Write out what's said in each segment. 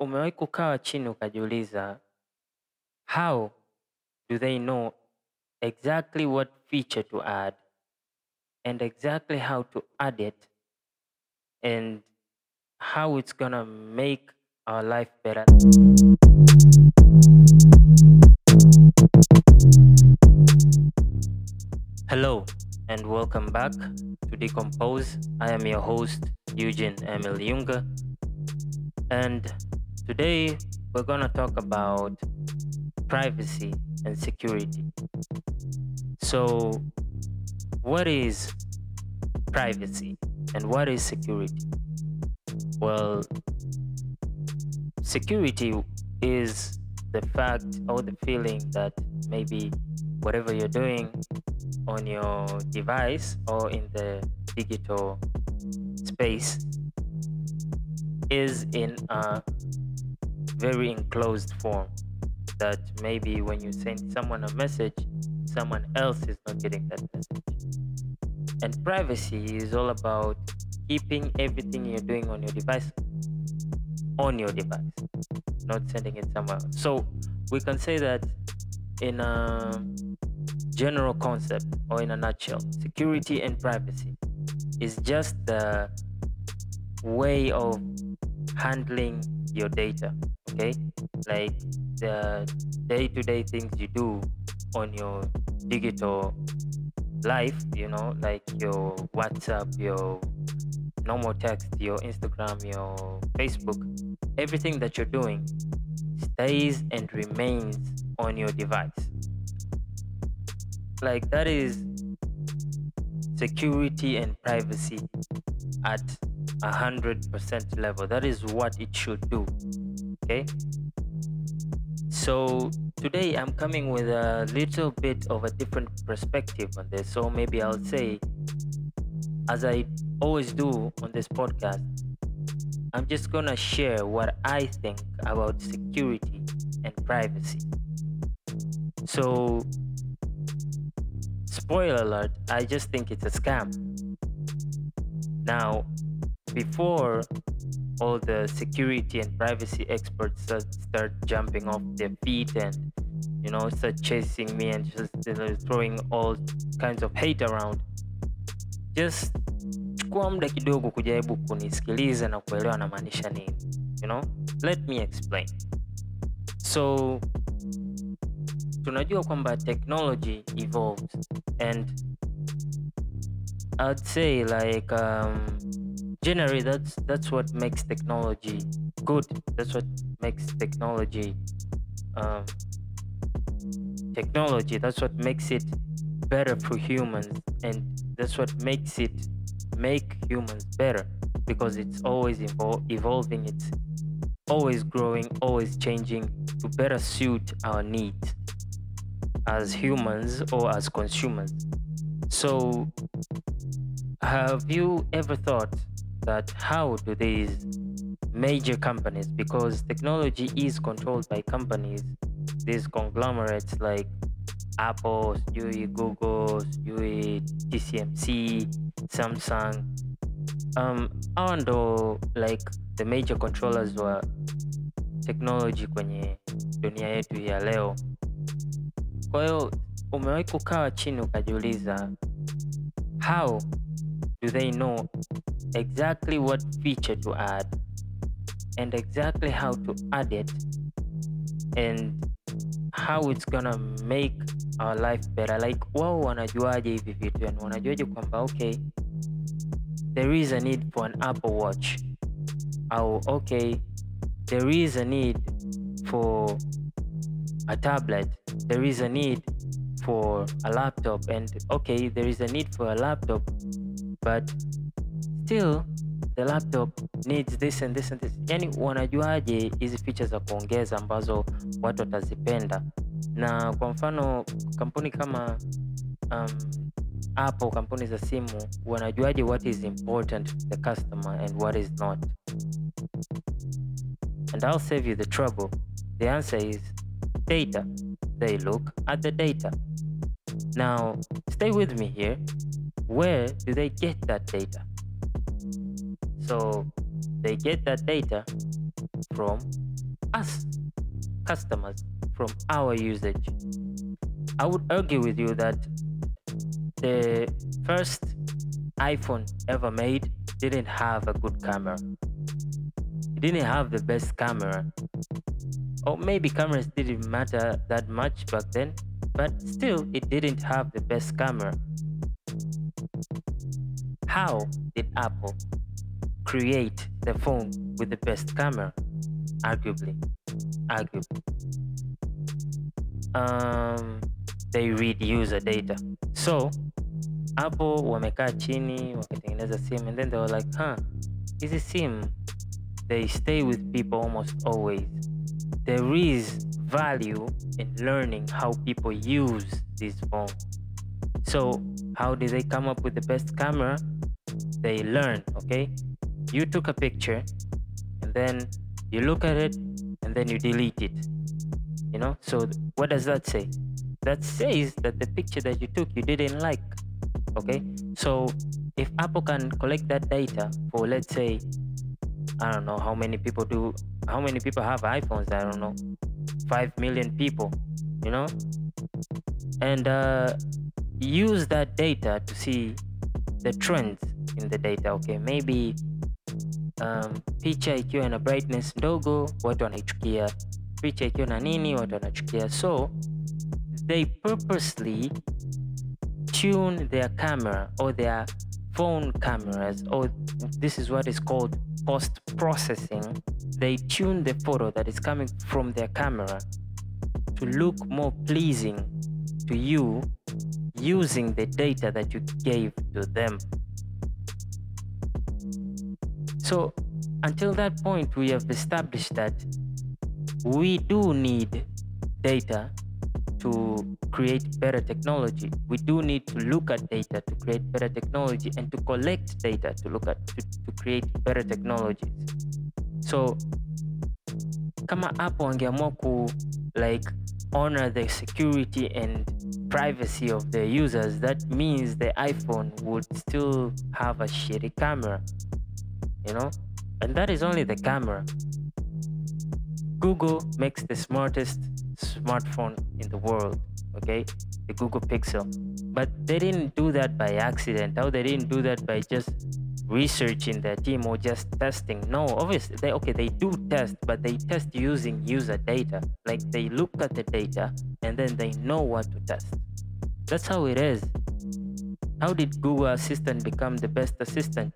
Umewahi chini ukajiuliza how do they know exactly what feature to add and exactly how to add it and how it's gonna make our life better? Hello and welcome back to Decompose. I am your host Eugene Emil Yunga and today we're gonna talk about privacy and security. So, what is privacy and what is security? Well, security is the fact or the feeling that maybe whatever you're doing on your device or in the digital space is in a very enclosed form that maybe when you send someone a message, someone else is not getting that message. And privacy is all about keeping everything you're doing on your device on your device, not sending it somewhere else. So we can say that in a general concept or in a nutshell, security and privacy is just the way of handling your data okay like the day-to-day things you do on your digital life you know like your whatsapp your normal text your instagram your facebook everything that you're doing stays and remains on your device. Like that is security and privacy at a hundred percent level. That is what it should do okay? So today i'm coming with a little bit of a different perspective on this. So maybe i'll say as i always do on this podcast i'm just gonna share what i think about security and privacy. So spoiler alert i just think it's a scam. Now before all the security and privacy experts start, jumping off their feet and you know start chasing me and just you know, throwing all kinds of hate around. Just chukua muda kidogo kujaribu kunisikiliza na kuelewa namaanisha nini you know? Let me explain. So tunajua kwamba technology evolves and i'd say like um, generally that's that's what makes technology good. That's what makes technology um, technology. That's what makes it better for humans and that's what makes it make humans better because it's always evol- evolving. It's always growing always changing to better suit our needs as humans or as consumers. So have you ever thought that how do these major companies because technology is controlled by companies these conglomerates like apple sijui google sijui tcmc samsung um, hawa like the major controllers wa technology kwenye dunia yetu ya leo? Kwa hiyo umewahi chini ukajiuliza how do they know exactly what feature to add and exactly how to add it and how it's gonna make our life better. Like wao wanajuaje hivi vitu? Yani wanajuaje kwamba okay there is a need for an apple watch. Au okay there is a need for a tablet. There is a need for a laptop. And okay there is a need for a laptop but still the laptop needs this and this and this. Yani wanajuaje hizi features za kuongeza ambazo watu watazipenda? Na kwa mfano kampuni kama um, apple kampuni za simu wanajuaje what is important to the customer and what is not? And i'll save you the trouble. The answer is data. They look at the data. Now stay with me here. Where do they get that data so they get that data from us customers from our usage. I would argue with you that the first iphone ever made didn't have a good camera. It didn't have the best camera. Or maybe cameras didn't matter that much back then but still it didn't have the best camera. How did apple create the phone with the best camera? Arguably. Arguably. Um, they read user data. So apple wamekaa chini wakatengeneza sim and then they were like huh Is hizi sim? They stay with people almost always. There is value in learning how people use this phone. So how did they come up with the best camera? They learn okay you took a picture and then you look at it and then you delete it. You know so what does that say? That says that the picture that you took you didn't like okay? So if apple can collect that data for let's say i don't know how many people do how many people have iphones i don't know 5 million people you know? And uh, use that data to see the trends in the data okay? Maybe um, picha ikiwa na brightness ndogo watu wanaichukia. Picha ikiwa na nini watu wanachukia. So they purposely tune their camera or their phone cameras or this is what is called post processing they tune the photo that is coming from their camera to look more pleasing to you using the data that you gave to them so until that point we have established that we do need data to create better technology. We do need to look at data to create better technology and to collect data to look at to, to create better technologies. So kama Apple wangeamua ku like honor the security and privacy of the users, that means the iPhone would still have a shitty camera, you know? And that is only the camera. Google makes the smartest smartphone in the world, okay? The Google Pixel. But they didn't do that by accident. How they didn't do that by just researching their team or just testing. No, obviously they okay, they do test, but they test using user data. Like they look at the data and then they know what to test. That's how it is. How did Google Assistant become the best assistant?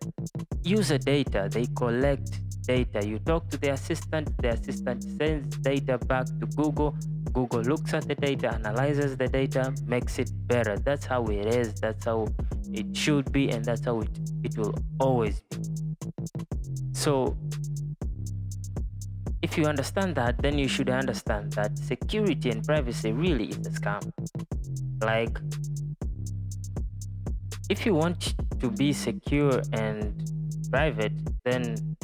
User data, they collect data. You talk to the assistant, the assistant sends data back to Google. Google looks at the data, analyzes the data, makes it better. That's how it is. That's how it should be, and that's how it, it will always be. So, if you understand that, then you should understand that security and privacy really is a scam. Like, if you want to be secure and private, then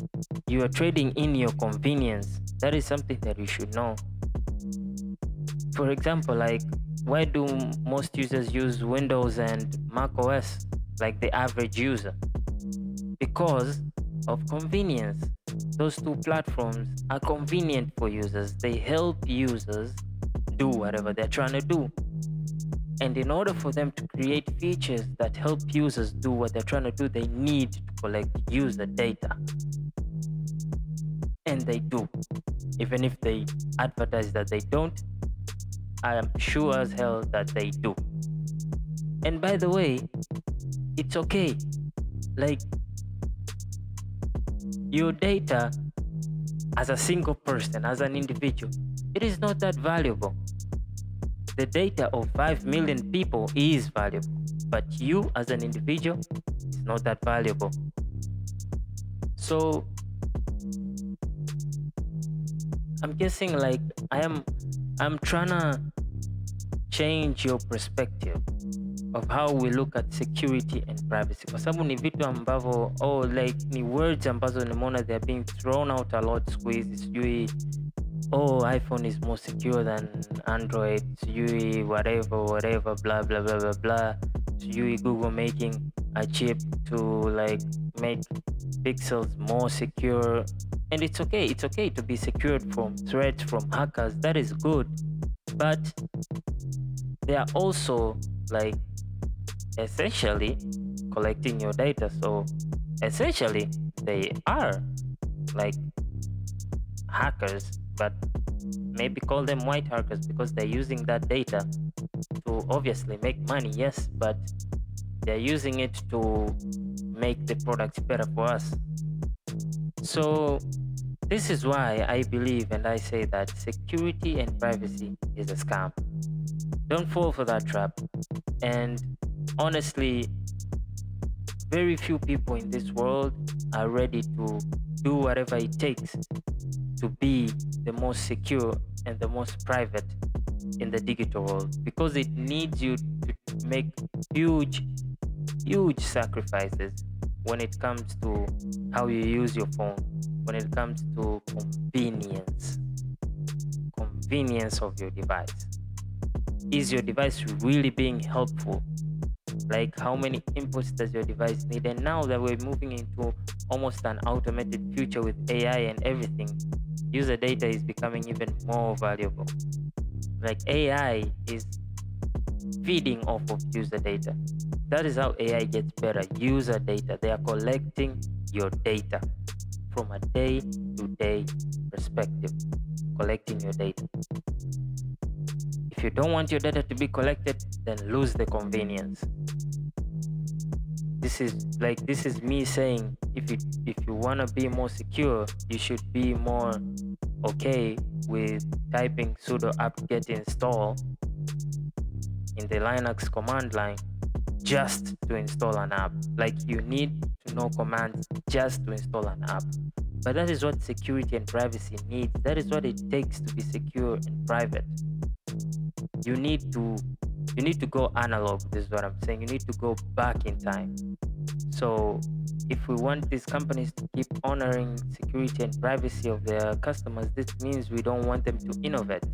you are trading in your convenience. That is something that you should know. For example, like why do most users use Windows and Mac OS like the average user? Because of convenience. Those two platforms are convenient for users. They help users do whatever they're trying to do. And in order for them to create features that help users do what they're trying to do, they need to collect user data. And they do. Even if they advertise that they don't, I am sure as hell that they do. And by the way, it's okay. Like, your data as a single person, as an individual, it is not that valuable the data of 5 million people is valuable, but you as an individual is not that valuable. So I'm guessing like I am I'm trying to change your perspective of how we look at security and privacy kwa sababu ni vitu ambavyo oh, like ni words ambazo nimeona they are being thrown out a lot hizi sijui oh iphone is more secure than android sijui whatever whatever blah blah blah blah blah. Sijui google making a chip to like make pixels more secure. And it's okay it's okay to be secured from threats from hackers that is good. But they are also like essentially collecting your data. So essentially they are like hackers but maybe call them white hackers because they're using that data to obviously make money yes but they're using it to make the products better for us so this is why I believe and I say that security and privacy is a scam. Don't fall for that trap. And honestly, very few people in this world are ready to do whatever it takes to be the most secure and the most private in the digital world because it needs you to make huge, huge sacrifices when it comes to how you use your phone when it comes to convenience convenience of your device. Is your device really being helpful? Like how many inputs does your device need? And now that we're moving into almost an automated future with ai and everything user data is becoming even more valuable like ai is feeding off of user data that is how ai gets better user data they are collecting your data from a day to day perspective, collecting your data. If you don't want your data to be collected, then lose the convenience. This is like this is me saying if you if you want to be more secure, you should be more okay with typing sudo apt-get install in the Linux command line just to install an app. Like you need to know commands just to install an app. But that is what security and privacy needs. That is what it takes to be secure and private. You need to you need to go analog, this is what I'm saying. You need to go back in time. So if we want these companies to keep honoring security and privacy of their customers, this means we don't want them to innovate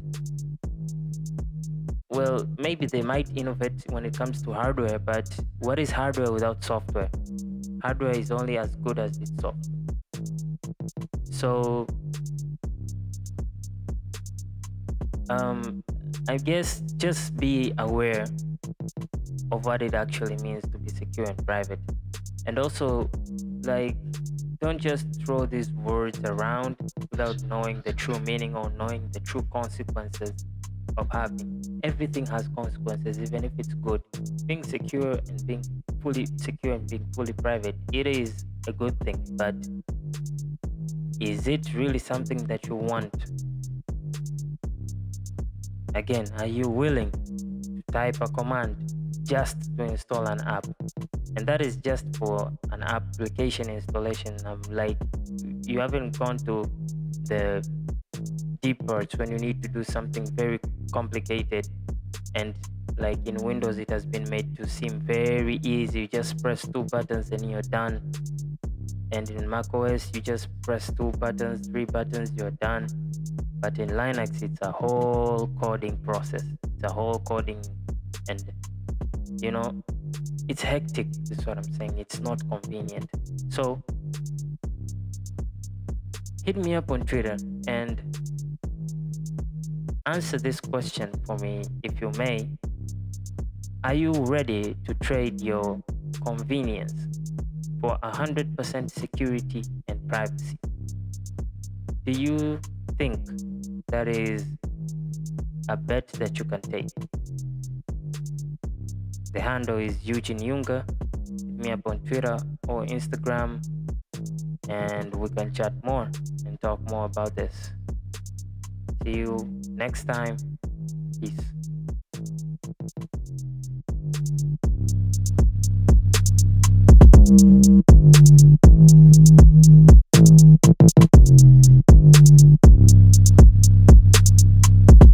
well, maybe they might innovate when it comes to hardware, but what is hardware without software? Hardware is only as good as its software. So, um, I guess just be aware of what it actually means to be secure and private, and also, like, don't just throw these words around without knowing the true meaning or knowing the true consequences of having. Everything has consequences, even if it's good. Being secure and being fully secure and being fully private, it is a good thing, but is it really something that you want? Again, are you willing to type a command just to install an app? And that is just for an application installation. I'm like, you haven't gone to the deep parts when you need to do something very complicated and like in windows it has been made to seem very easy you just press two buttons and you're done and in macOS, you just press two buttons three buttons you're done but in linux it's a whole coding process it's a whole coding and you know it's hectic is what i'm saying it's not convenient so hit me up on twitter and answer this question for me, if you may. Are you ready to trade your convenience for 100% security and privacy? Do you think that is a bet that you can take? The handle is Eugene Yunga. Hit me up on Twitter or Instagram and we can chat more and talk more about this. See you next time. Peace.